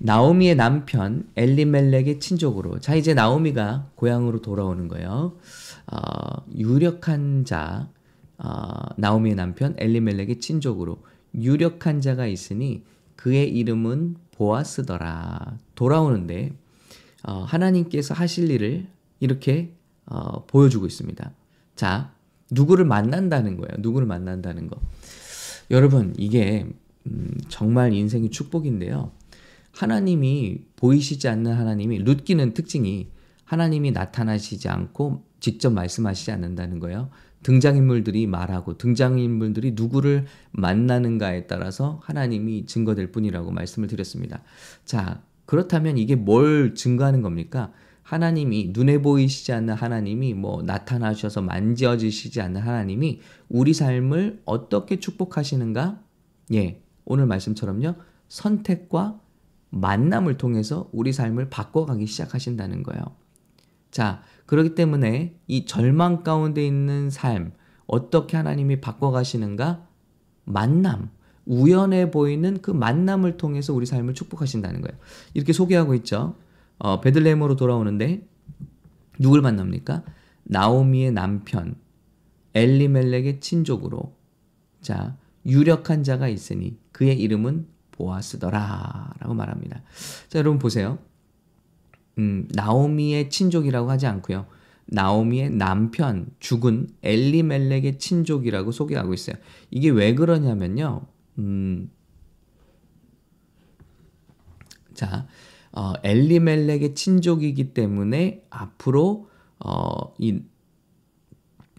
나오미의 남편 엘리멜렉의 친족으로 자 이제 나오미가 고향으로 돌아오는 거예요. 어, 유력한 자 어, 나오미의 남편 엘리멜렉의 친족으로 유력한 자가 있으니 그의 이름은 보아스더라. 돌아오는데 어, 하나님께서 하실 일을 이렇게 어, 보여주고 있습니다. 자, 누구를 만난다는 거예요. 누구를 만난다는 거. 여러분, 이게 음, 정말 인생의 축복인데요. 하나님이 보이시지 않는 하나님이 룻기는 특징이 하나님이 나타나시지 않고 직접 말씀하시지 않는다는 거예요. 등장인물들이 말하고 등장인물들이 누구를 만나는가에 따라서 하나님이 증거될 뿐이라고 말씀을 드렸습니다. 자, 그렇다면 이게 뭘 증거하는 겁니까? 하나님이 눈에 보이시지 않는 하나님이 뭐 나타나셔서 만져지시지 않는 하나님이 우리 삶을 어떻게 축복하시는가? 예, 오늘 말씀처럼요. 선택과 만남을 통해서 우리 삶을 바꿔가기 시작하신다는 거예요. 자, 그렇기 때문에 이 절망 가운데 있는 삶, 어떻게 하나님이 바꿔가시는가? 만남, 우연해 보이는 그 만남을 통해서 우리 삶을 축복하신다는 거예요. 이렇게 소개하고 있죠. 어, 베들레헴으로 돌아오는데 누굴 만납니까? 나오미의 남편 엘리멜렉의 친족으로 자 유력한 자가 있으니 그의 이름은 보아스더라 라고 말합니다. 자 여러분 보세요. 음, 나오미의 친족이라고 하지 않고요. 나오미의 남편 죽은 엘리멜렉의 친족이라고 소개하고 있어요. 이게 왜 그러냐면요. 음, 자 어, 엘리멜렉의 친족이기 때문에 앞으로 어, 이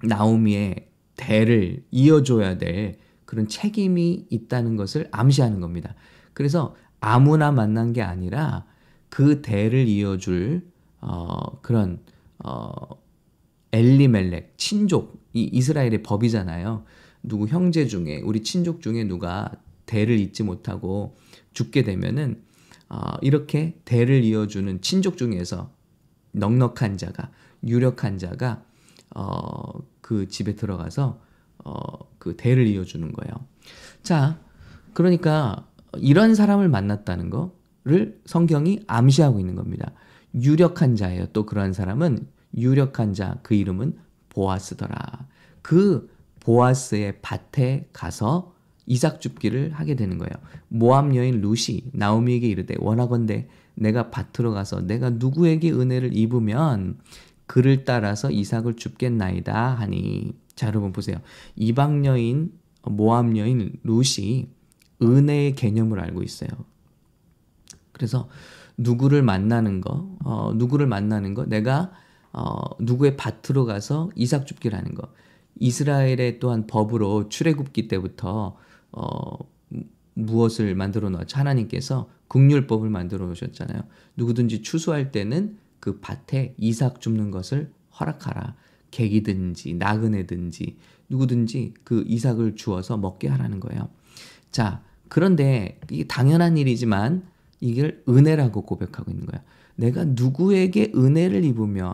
나오미의 대를 이어줘야 될 그런 책임이 있다는 것을 암시하는 겁니다. 그래서 아무나 만난 게 아니라 그 대를 이어줄 어, 그런 어, 엘리멜렉 친족 이 이스라엘의 법이잖아요. 누구 형제 중에 우리 친족 중에 누가 대를 잇지 못하고 죽게 되면은 어, 이렇게 대를 이어주는 친족 중에서 넉넉한 자가 유력한 자가 어, 그 집에 들어가서 어, 그 대를 이어주는 거예요. 자, 그러니까 이런 사람을 만났다는 거를 성경이 암시하고 있는 겁니다. 유력한 자예요. 또 그러한 사람은 유력한 자, 그 이름은 보아스더라. 그 보아스의 밭에 가서 이삭 줍기를 하게 되는 거예요. 모함 여인 루시 나오미에게 이르되 원하건대 내가 밭으로 가서 내가 누구에게 은혜를 입으면 그를 따라서 이삭을 줍겠나이다 하니 자 여러분 보세요. 이방 여인 모함 여인 루시 은혜의 개념을 알고 있어요. 그래서 누구를 만나는 거, 어, 누구를 만나는 거, 내가 어, 누구의 밭으로 가서 이삭 줍기라는 거. 이스라엘의 또한 법으로 출애굽기 때부터 어, 무엇을 만들어 놓았죠? 하나님께서 국률법을 만들어 놓으셨잖아요. 누구든지 추수할 때는 그 밭에 이삭 줍는 것을 허락하라. 객이든지 나그네든지 누구든지 그 이삭을 주어서 먹게 하라는 거예요. 자, 그런데 이게 당연한 일이지만 이걸 은혜라고 고백하고 있는 거야. 내가 누구에게 은혜를 입으면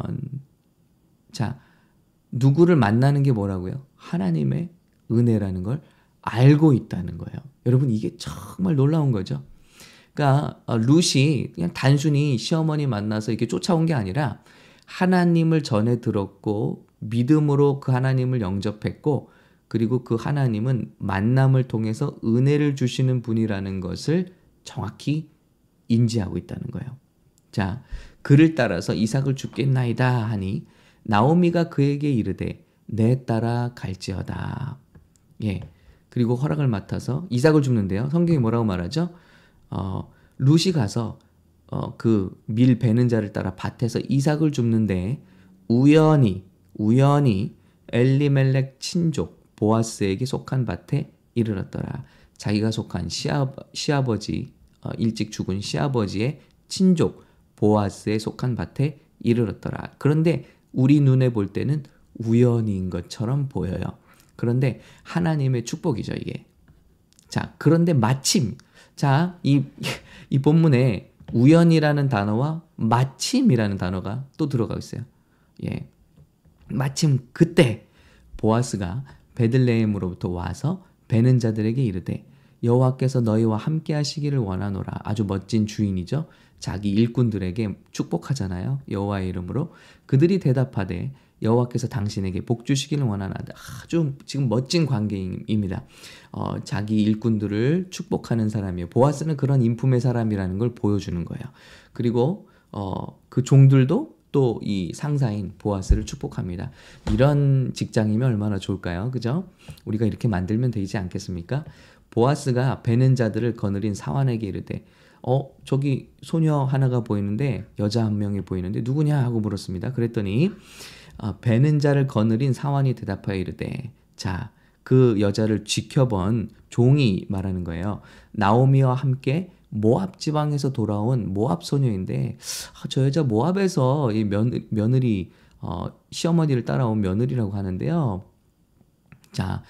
자, 누구를 만나는 게 뭐라고요? 하나님의 은혜라는 걸 알고 있다는 거예요. 여러분 이게 정말 놀라운 거죠. 그러니까 어, 루시 그냥 단순히 시어머니 만나서 이렇게 쫓아온 게 아니라 하나님을 전에 들었고 믿음으로 그 하나님을 영접했고 그리고 그 하나님은 만남을 통해서 은혜를 주시는 분이라는 것을 정확히 인지하고 있다는 거예요. 자, 그를 따라서 이삭을 죽겠나이다 하니 나오미가 그에게 이르되 내 따라 갈지어다. 예. 그리고 허락을 맡아서 이삭을 줍는데요. 성경이 뭐라고 말하죠? 어, 룻이 가서 어, 그 밀 베는 자를 따라 밭에서 이삭을 줍는데 우연히 우연히 엘리멜렉 친족 보아스에게 속한 밭에 이르렀더라. 자기가 속한 시아, 시아버지 어, 일찍 죽은 시아버지의 친족 보아스에 속한 밭에 이르렀더라. 그런데 우리 눈에 볼 때는 우연인 것처럼 보여요. 그런데 하나님의 축복이죠, 이게. 자, 그런데 마침, 자, 이, 이 본문에 우연이라는 단어와 마침이라는 단어가 또 들어가 있어요. 예. 마침 그때 보아스가 베들레헴으로부터 와서 베는 자들에게 이르되 여호와께서 너희와 함께 하시기를 원하노라. 아주 멋진 주인이죠. 자기 일꾼들에게 축복하잖아요. 여호와의 이름으로 그들이 대답하되 여호와께서 당신에게 복 주시기를 원하나다. 아주 지금 멋진 관계입니다. 어, 자기 일꾼들을 축복하는 사람이에요. 보아스는 그런 인품의 사람이라는 걸 보여주는 거예요. 그리고 어, 그 종들도 또 이 상사인 보아스를 축복합니다. 이런 직장이면 얼마나 좋을까요? 그죠? 우리가 이렇게 만들면 되지 않겠습니까? 보아스가 베는 자들을 거느린 사환에게 이르되 어 저기 소녀 하나가 보이는데 여자 한 명이 보이는데 누구냐 하고 물었습니다. 그랬더니 어, 베는 자를 거느린 사환이 대답하여 이르되 자 그 여자를 지켜본 종이 말하는 거예요. 나오미와 함께 모압 지방에서 돌아온 모압 소녀인데 아, 저 여자 모압에서 이 며, 며느리 어, 시어머니를 따라온 며느리라고 하는데요. 자,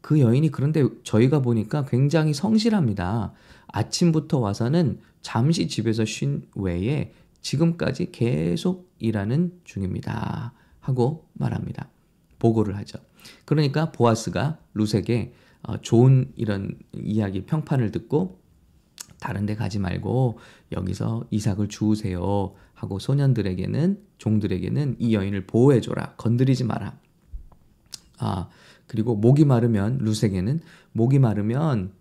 그 여인이 그런데 저희가 보니까 굉장히 성실합니다. 아침부터 와서는 잠시 집에서 쉰 외에 지금까지 계속 일하는 중입니다. 하고 말합니다. 보고를 하죠. 그러니까 보아스가 룻에게 어, 좋은 이런 이야기 평판을 듣고 다른 데 가지 말고 여기서 이삭을 주우세요 하고 소년들에게는 종들에게는 이 여인을 보호해 줘라. 건드리지 마라. 아, 그리고 목이 마르면 룻에게는 목이 마르면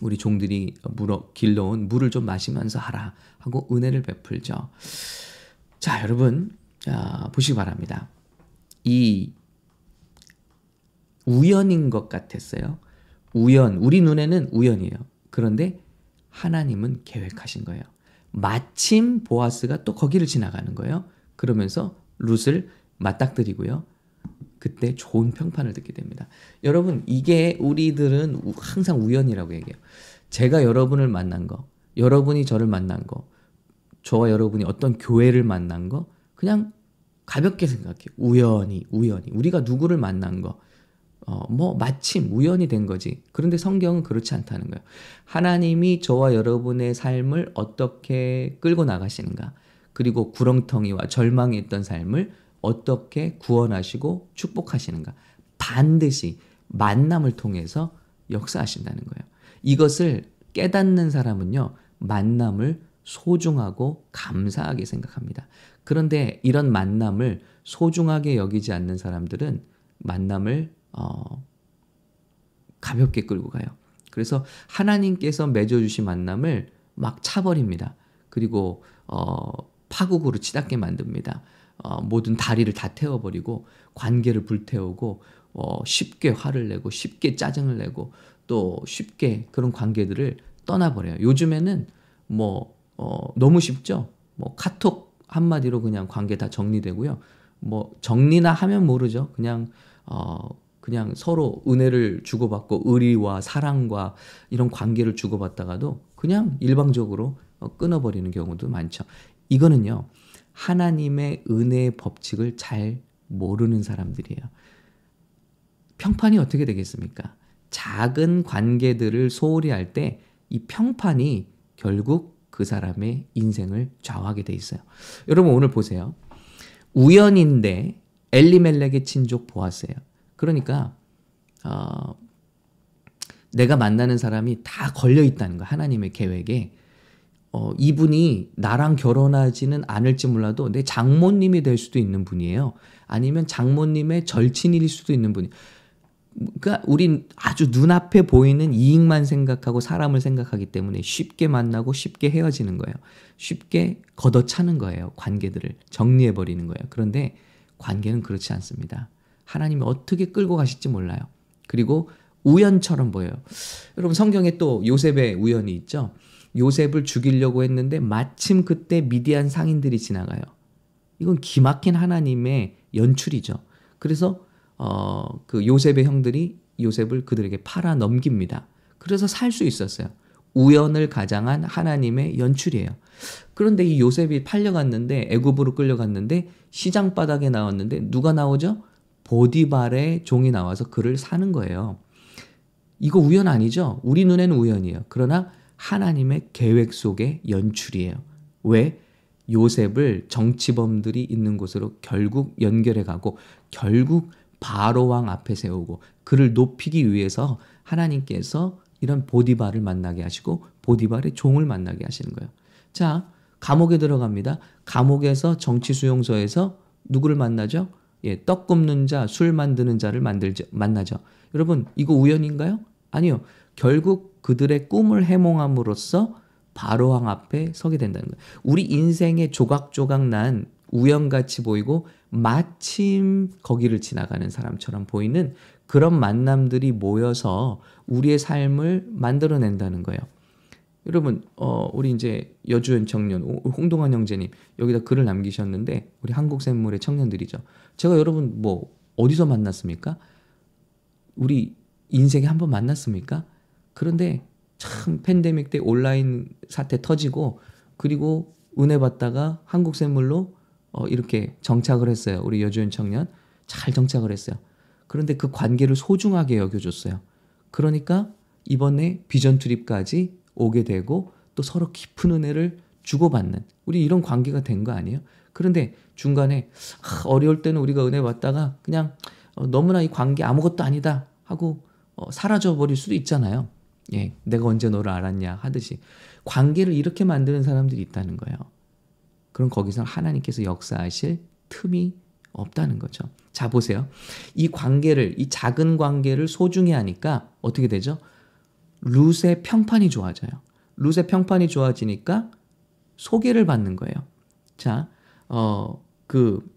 우리 종들이 물어 길러온 물을 좀 마시면서 하라 하고 은혜를 베풀죠. 자, 여러분 자, 보시기 바랍니다. 이 우연인 것 같았어요. 우연, 우리 눈에는 우연이에요. 그런데 하나님은 계획하신 거예요. 마침 보아스가 또 거기를 지나가는 거예요. 그러면서 룻을 맞닥뜨리고요. 그때 좋은 평판을 듣게 됩니다. 여러분, 이게 우리들은 항상 우연이라고 얘기해요. 제가 여러분을 만난 거, 여러분이 저를 만난 거, 저와 여러분이 어떤 교회를 만난 거, 그냥 가볍게 생각해. 우연히, 우연히. 우리가 누구를 만난 거, 어, 뭐, 마침 우연이 된 거지. 그런데 성경은 그렇지 않다는 거예요. 하나님이 저와 여러분의 삶을 어떻게 끌고 나가시는가. 그리고 구렁텅이와 절망에 있던 삶을 어떻게 구원하시고 축복하시는가. 반드시 만남을 통해서 역사하신다는 거예요. 이것을 깨닫는 사람은요, 만남을 소중하고 감사하게 생각합니다. 그런데 이런 만남을 소중하게 여기지 않는 사람들은 만남을 어, 가볍게 끌고 가요. 그래서 하나님께서 맺어주신 만남을 막 차버립니다. 그리고 어, 파국으로 치닫게 만듭니다. 어, 모든 다리를 다 태워버리고 관계를 불태우고 어, 쉽게 화를 내고 쉽게 짜증을 내고 또 쉽게 그런 관계들을 떠나버려요. 요즘에는 뭐 어, 너무 쉽죠. 뭐 카톡 한마디로 그냥 관계 다 정리되고요. 뭐 정리나 하면 모르죠. 그냥 어 그냥 서로 은혜를 주고받고 의리와 사랑과 이런 관계를 주고받다가도 그냥 일방적으로 어, 끊어버리는 경우도 많죠. 이거는요. 하나님의 은혜의 법칙을 잘 모르는 사람들이에요. 평판이 어떻게 되겠습니까? 작은 관계들을 소홀히 할 때 이 평판이 결국 그 사람의 인생을 좌우하게 돼 있어요. 여러분 오늘 보세요. 우연인데 엘리멜렉의 친족 보았어요. 그러니까 어, 내가 만나는 사람이 다 걸려 있다는 거 하나님의 계획에 어, 이분이 나랑 결혼하지는 않을지 몰라도 내 장모님이 될 수도 있는 분이에요. 아니면 장모님의 절친일 수도 있는 분이. 그러니까 우린 아주 눈앞에 보이는 이익만 생각하고 사람을 생각하기 때문에 쉽게 만나고 쉽게 헤어지는 거예요. 쉽게 걷어차는 거예요. 관계들을 정리해 버리는 거예요. 그런데 관계는 그렇지 않습니다. 하나님이 어떻게 끌고 가실지 몰라요. 그리고 우연처럼 보여요. 여러분 성경에 또 요셉의 우연이 있죠. 요셉을 죽이려고 했는데 마침 그때 미디안 상인들이 지나가요. 이건 기막힌 하나님의 연출이죠. 그래서 어, 그 요셉의 형들이 요셉을 그들에게 팔아 넘깁니다. 그래서 살 수 있었어요. 우연을 가장한 하나님의 연출이에요. 그런데 이 요셉이 팔려갔는데 애굽으로 끌려갔는데 시장 바닥에 나왔는데 누가 나오죠? 보디발의 종이 나와서 그를 사는 거예요. 이거 우연 아니죠? 우리 눈에는 우연이에요. 그러나 하나님의 계획 속의 연출이에요. 왜? 요셉을 정치범들이 있는 곳으로 결국 연결해 가고 결국 바로 왕 앞에 세우고 그를 높이기 위해서 하나님께서 이런 보디발을 만나게 하시고 보디발의 종을 만나게 하시는 거예요. 자, 감옥에 들어갑니다. 감옥에서 정치 수용소에서 누구를 만나죠? 예, 떡 굽는 자, 술 만드는 자를 만들죠, 만나죠. 여러분, 이거 우연인가요? 아니요. 결국 그들의 꿈을 해몽함으로써 바로왕 앞에 서게 된다는 거예요. 우리 인생의 조각조각 난 우연같이 보이고 마침 거기를 지나가는 사람처럼 보이는 그런 만남들이 모여서 우리의 삶을 만들어낸다는 거예요. 여러분, 어, 우리 이제 여주연 청년, 홍동환 형제님, 여기다 글을 남기셨는데, 우리 한국샘물의 청년들이죠. 제가 여러분, 뭐, 어디서 만났습니까? 우리 인생에 한 번 만났습니까? 그런데 참 팬데믹 때 온라인 사태 터지고, 그리고 은혜 받다가 한국샘물로 어, 이렇게 정착을 했어요. 우리 여주연 청년. 잘 정착을 했어요. 그런데 그 관계를 소중하게 여겨줬어요. 그러니까 이번에 비전 투립까지 오게 되고 또 서로 깊은 은혜를 주고받는 우리 이런 관계가 된 거 아니에요? 그런데 중간에 아, 어려울 때는 우리가 은혜 받다가 그냥 어, 너무나 이 관계 아무것도 아니다 하고 어, 사라져 버릴 수도 있잖아요. 예, 내가 언제 너를 알았냐 하듯이 관계를 이렇게 만드는 사람들이 있다는 거예요. 그럼 거기서 하나님께서 역사하실 틈이 없다는 거죠. 자, 보세요. 이 관계를, 이 작은 관계를 소중히 하니까 어떻게 되죠? 룻의 평판이 좋아져요. 룻의 평판이 좋아지니까 소개를 받는 거예요. 자, 어, 그,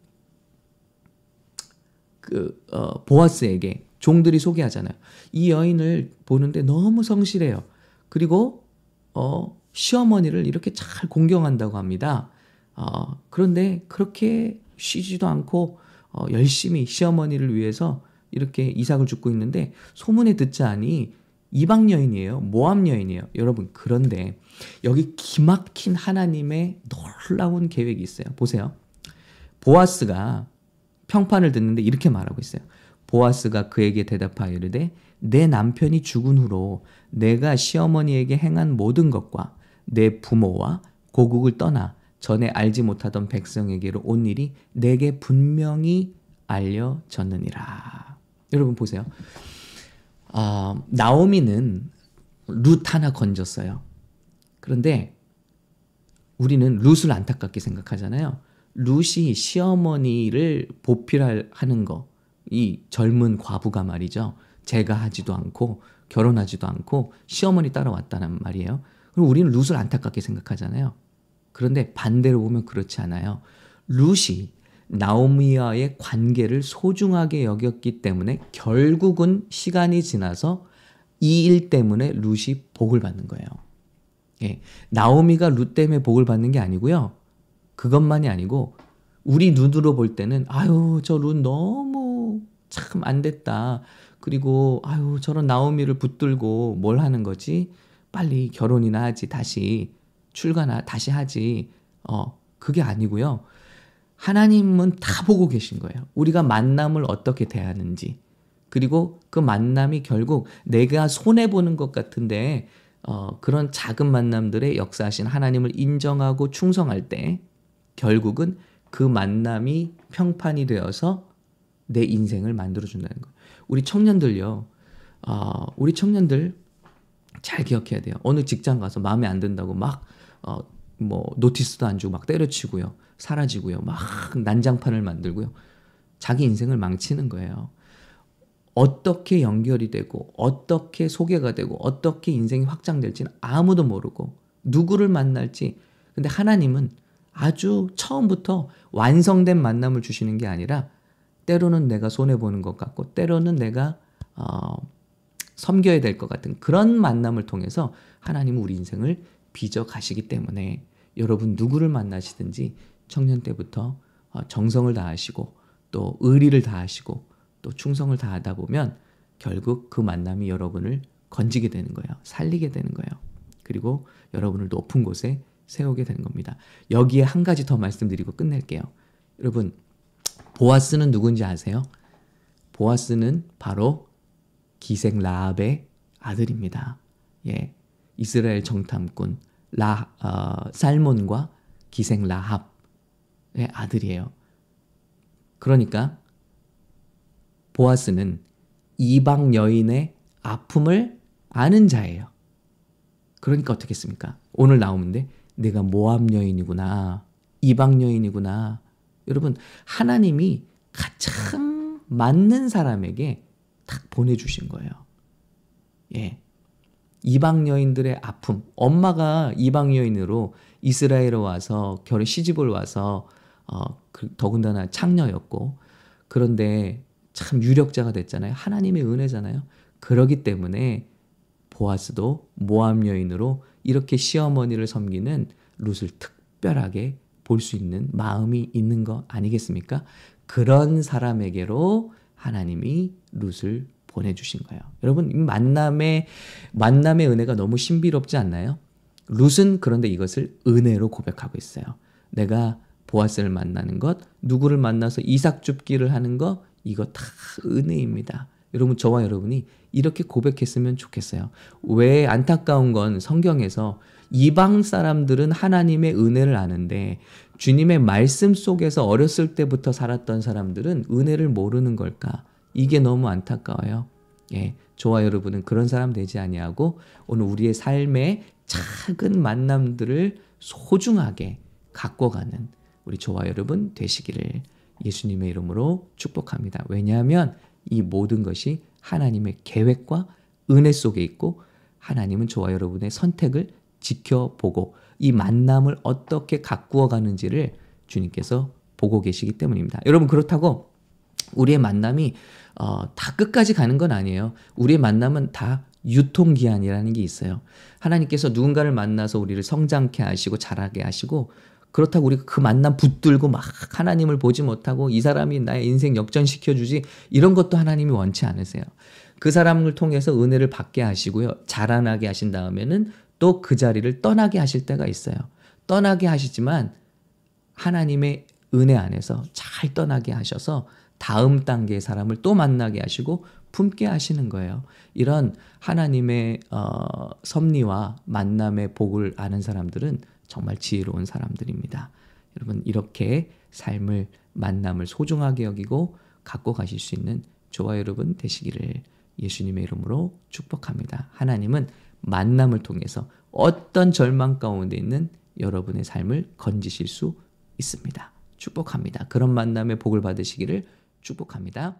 그, 어, 보아스에게 종들이 소개하잖아요. 이 여인을 보는데 너무 성실해요. 그리고, 어, 시어머니를 이렇게 잘 공경한다고 합니다. 어, 그런데 그렇게 쉬지도 않고 어, 열심히 시어머니를 위해서 이렇게 이삭을 죽고 있는데 소문에 듣자니 이방 여인이에요. 모함 여인이에요. 여러분 그런데 여기 기막힌 하나님의 놀라운 계획이 있어요. 보세요. 보아스가 평판을 듣는데 이렇게 말하고 있어요. 보아스가 그에게 대답하여 이르되 내 남편이 죽은 후로 내가 시어머니에게 행한 모든 것과 내 부모와 고국을 떠나 전에 알지 못하던 백성에게로 온 일이 내게 분명히 알려졌느니라. 여러분 보세요. 어, 나오미는 룻 하나 건졌어요. 그런데 우리는 룻을 안타깝게 생각하잖아요. 룻이 시어머니를 보필하는 거, 이 젊은 과부가 말이죠. 제가 하지도 않고 결혼하지도 않고 시어머니 따라왔다는 말이에요. 그럼 우리는 룻을 안타깝게 생각하잖아요. 그런데 반대로 보면 그렇지 않아요. 룻이 나오미와의 관계를 소중하게 여겼기 때문에 결국은 시간이 지나서 이 일 때문에 룻이 복을 받는 거예요. 예. 나오미가 룻 때문에 복을 받는 게 아니고요. 그것만이 아니고 우리 눈으로 볼 때는 아유 저 룻 너무 참 안 됐다. 그리고 아유 저런 나오미를 붙들고 뭘 하는 거지? 빨리 결혼이나 하지 다시 출가나 다시 하지. 어, 그게 아니고요. 하나님은 다 보고 계신 거예요. 우리가 만남을 어떻게 대하는지. 그리고 그 만남이 결국 내가 손해보는 것 같은데, 어, 그런 작은 만남들의 역사하신 하나님을 인정하고 충성할 때, 결국은 그 만남이 평판이 되어서 내 인생을 만들어준다는 거예요. 우리 청년들요, 어, 우리 청년들 잘 기억해야 돼요. 어느 직장 가서 마음에 안 든다고 막 어, 뭐 노티스도 안 주고 막 때려치고요. 사라지고요. 막 난장판을 만들고요. 자기 인생을 망치는 거예요. 어떻게 연결이 되고 어떻게 소개가 되고 어떻게 인생이 확장될지는 아무도 모르고 누구를 만날지 근데 하나님은 아주 처음부터 완성된 만남을 주시는 게 아니라 때로는 내가 손해 보는 것 같고 때로는 내가 어, 섬겨야 될 것 같은 그런 만남을 통해서 하나님은 우리 인생을 빚어 가시기 때문에 여러분 누구를 만나시든지 청년 때부터 어, 정성을 다하시고 또 의리를 다하시고 또 충성을 다하다 보면 결국 그 만남이 여러분을 건지게 되는 거예요. 살리게 되는 거예요. 그리고 여러분을 높은 곳에 세우게 되는 겁니다. 여기에 한 가지 더 말씀드리고 끝낼게요. 여러분, 보아스는 누군지 아세요? 보아스는 바로 기생 라합의 아들입니다. 예. 이스라엘 정탐꾼 라 어, 살몬과 기생 라합의 아들이에요. 그러니까 보아스는 이방 여인의 아픔을 아는 자예요. 그러니까 어떻겠습니까? 오늘 나오는데 내가 모함 여인이구나. 이방 여인이구나. 여러분 하나님이 가장 맞는 사람에게 딱 보내주신 거예요. 예. 이방 여인들의 아픔. 엄마가 이방 여인으로 이스라엘에 와서 결혼 시집을 와서 어, 그, 더군다나 창녀였고 그런데 참 유력자가 됐잖아요. 하나님의 은혜잖아요. 그러기 때문에 보아스도 모함 여인으로 이렇게 시어머니를 섬기는 룻을 특별하게 볼 수 있는 마음이 있는 거 아니겠습니까? 그런 사람에게로 하나님이 룻을 보내주신 거예요. 여러분 만남의 만남의 은혜가 너무 신비롭지 않나요? 룻은 그런데 이것을 은혜로 고백하고 있어요. 내가 보아스를 만나는 것, 누구를 만나서 이삭 줍기를 하는 것, 이거 다 은혜입니다. 여러분 저와 여러분이 이렇게 고백했으면 좋겠어요. 왜 안타까운 건 성경에서 이방 사람들은 하나님의 은혜를 아는데 주님의 말씀 속에서 어렸을 때부터 살았던 사람들은 은혜를 모르는 걸까? 이게 너무 안타까워요. 예. 저와 여러분은 그런 사람 되지 아니하고 오늘 우리의 삶의 작은 만남들을 소중하게 갖고 가는 우리 저와 여러분 되시기를 예수님의 이름으로 축복합니다. 왜냐하면 이 모든 것이 하나님의 계획과 은혜 속에 있고 하나님은 저와 여러분의 선택을 지켜보고 이 만남을 어떻게 가꾸어 가는지를 주님께서 보고 계시기 때문입니다. 여러분 그렇다고 우리의 만남이 어, 다 끝까지 가는 건 아니에요. 우리의 만남은 다 유통기한이라는 게 있어요. 하나님께서 누군가를 만나서 우리를 성장케 하시고 자라게 하시고 그렇다고 우리가 그 만남 붙들고 막 하나님을 보지 못하고 이 사람이 나의 인생 역전시켜 주지 이런 것도 하나님이 원치 않으세요. 그 사람을 통해서 은혜를 받게 하시고요. 자라나게 하신 다음에는 또 그 자리를 떠나게 하실 때가 있어요. 떠나게 하시지만 하나님의 은혜 안에서 잘 떠나게 하셔서 다음 단계의 사람을 또 만나게 하시고 품게 하시는 거예요. 이런 하나님의 어, 섭리와 만남의 복을 아는 사람들은 정말 지혜로운 사람들입니다. 여러분 이렇게 삶을 만남을 소중하게 여기고 갖고 가실 수 있는 저와 여러분 되시기를 예수님의 이름으로 축복합니다. 하나님은 만남을 통해서 어떤 절망 가운데 있는 여러분의 삶을 건지실 수 있습니다. 축복합니다. 그런 만남의 복을 받으시기를 축복합니다.